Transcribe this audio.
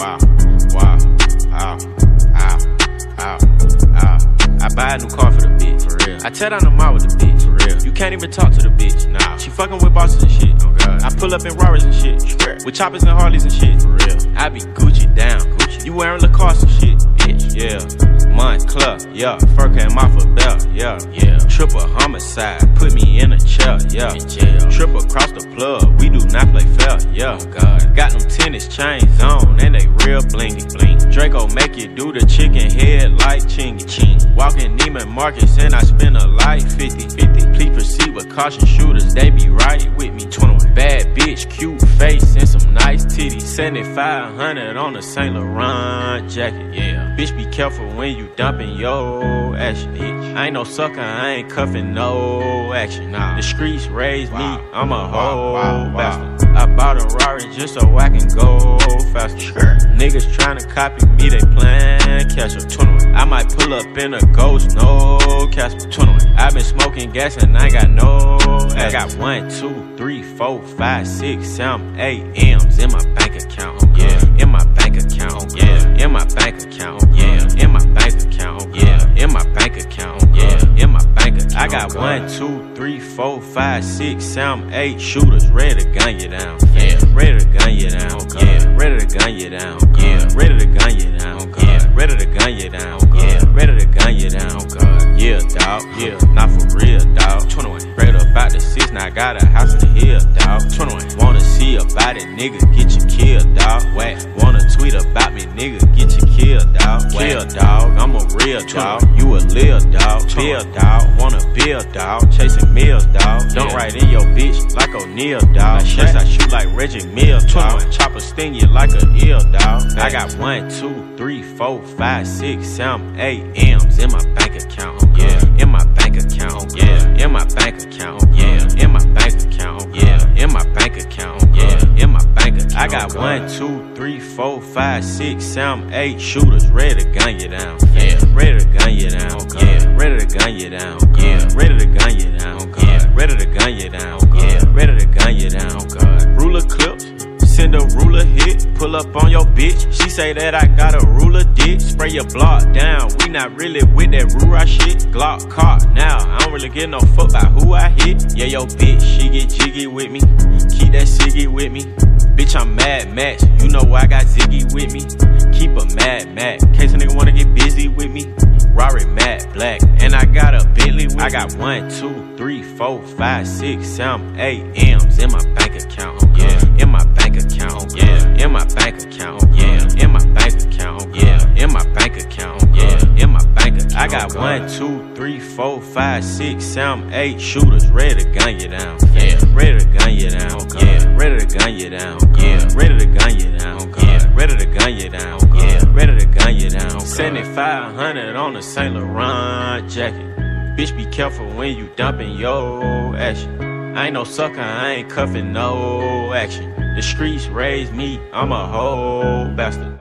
wow, wow, ow, ow, ow, ow. I buy a new car for the bitch, for real. I tear down the mall with the bitch, for real. You can't even talk to the bitch, nah. She fucking with bosses and shit, oh god. I pull up in Rarris and shit, with choppers and Harleys and shit, for real. I be Gucci down, Gucci. You wearing Lacoste and shit, bitch, yeah. Moncler, yeah. Fur came off a belt, yeah, yeah. Triple homicide, put me in a chair, yeah. In jail. Triple across the plug, we do not play fair, yeah. Oh God. Got them tennis chains on, and they real blingy, bling. Draco make you do the chicken head like chingy, ching. Walking Neiman Marcus, and I spend a life 50, 50. Please proceed with caution shooters, they be right with me. 21. Cute face, and some nice titties. 7500 on a Saint Laurent jacket, yeah. Bitch, be careful when you dumping yo action, bitch. I ain't no sucker, I ain't cuffing no action. Nah. The streets raised wow. me, I'm a whole wow, wow, bastard. I bought a Rari just so I can go faster. Sure. Niggas tryna copy me, they plan catch up. 21. I might pull up in a ghost, no Casper. 21. I've been smoking gas and I got no. I got one, two, three, four, five, six, seven, eight M's in my bank account. Yeah, in my bank account. Yeah, in my bank account. Yeah, in my bank account. Yeah, in my bank account. Yeah, in my bank account. I got one, two, three, four, five, six, seven, eight shooters ready to gun you down. Yeah, ready to gun you down. Yeah, ready to gun you down. Yeah, ready to gun you down. Yeah, ready to gun you down. Dog. Yeah, not for real, dog. 21. Straight up about the six, now I got a house in the hill, dog. 21. Wanna see about it, nigga, get you killed, dog. Whack. Wanna tweet about me, nigga, get you killed, dog. Kill, dog. I'm a real dog. You a lil dog. Bill, dog. Wanna build, dog. Chasing meals, dog. Don't ride in your bitch like O'Neal, dog. Chase, I shoot like Reggie Mills, dog. Chopper sting you like a eel, dog. I got one, two, three, four, five, six, seven, eight M's in my. Yeah, in my bank account. Yeah, in my bank account. Yeah, in my bank account. Yeah, in my bank account. Yeah, in my bank account. I got one, two, three, four, five, six, seven, eight shooters ready to gun you down. Yeah, ready to gun you down. Yeah, ready to gun you down. Yeah, ready to gun you down. Yeah, ready to gun you down. Yeah, ready to gun you down. Ruger clips. Send a Ruger hit, pull up on your bitch. She say that I got a dick. Spray your block down. We not really with that Rura shit. Glock caught now. I don't really get no fuck about who I hit. Yeah, yo bitch, she get jiggy with me. Keep that ciggy with me. Bitch, I'm mad Max. You know why I got Ziggy with me. Keep a mad Mac. Case a nigga wanna get busy with me. Rari matte black. And I got a Bentley with I got one, two, three, four, five, six, seven, eight M's in my bank account. Yeah, in my bank account. Yeah, in my bank account. Yeah, in my bank account. In my bank account. Oh, yeah, in my bank oh, account. I got one, two, three, four, five, six, seven, eight shooters ready to gun you down. Yeah, ready to gun you down. Oh, yeah, ready to gun you down. Yeah, ready to gun you down. Yeah, ready to gun you down. Yeah, ready to gun you down. 7500 on a Saint Laurent jacket. Bitch, be careful when you dumping your action. I ain't no sucker, I ain't cuffing no action. The streets raised me, I'm a whole bastard.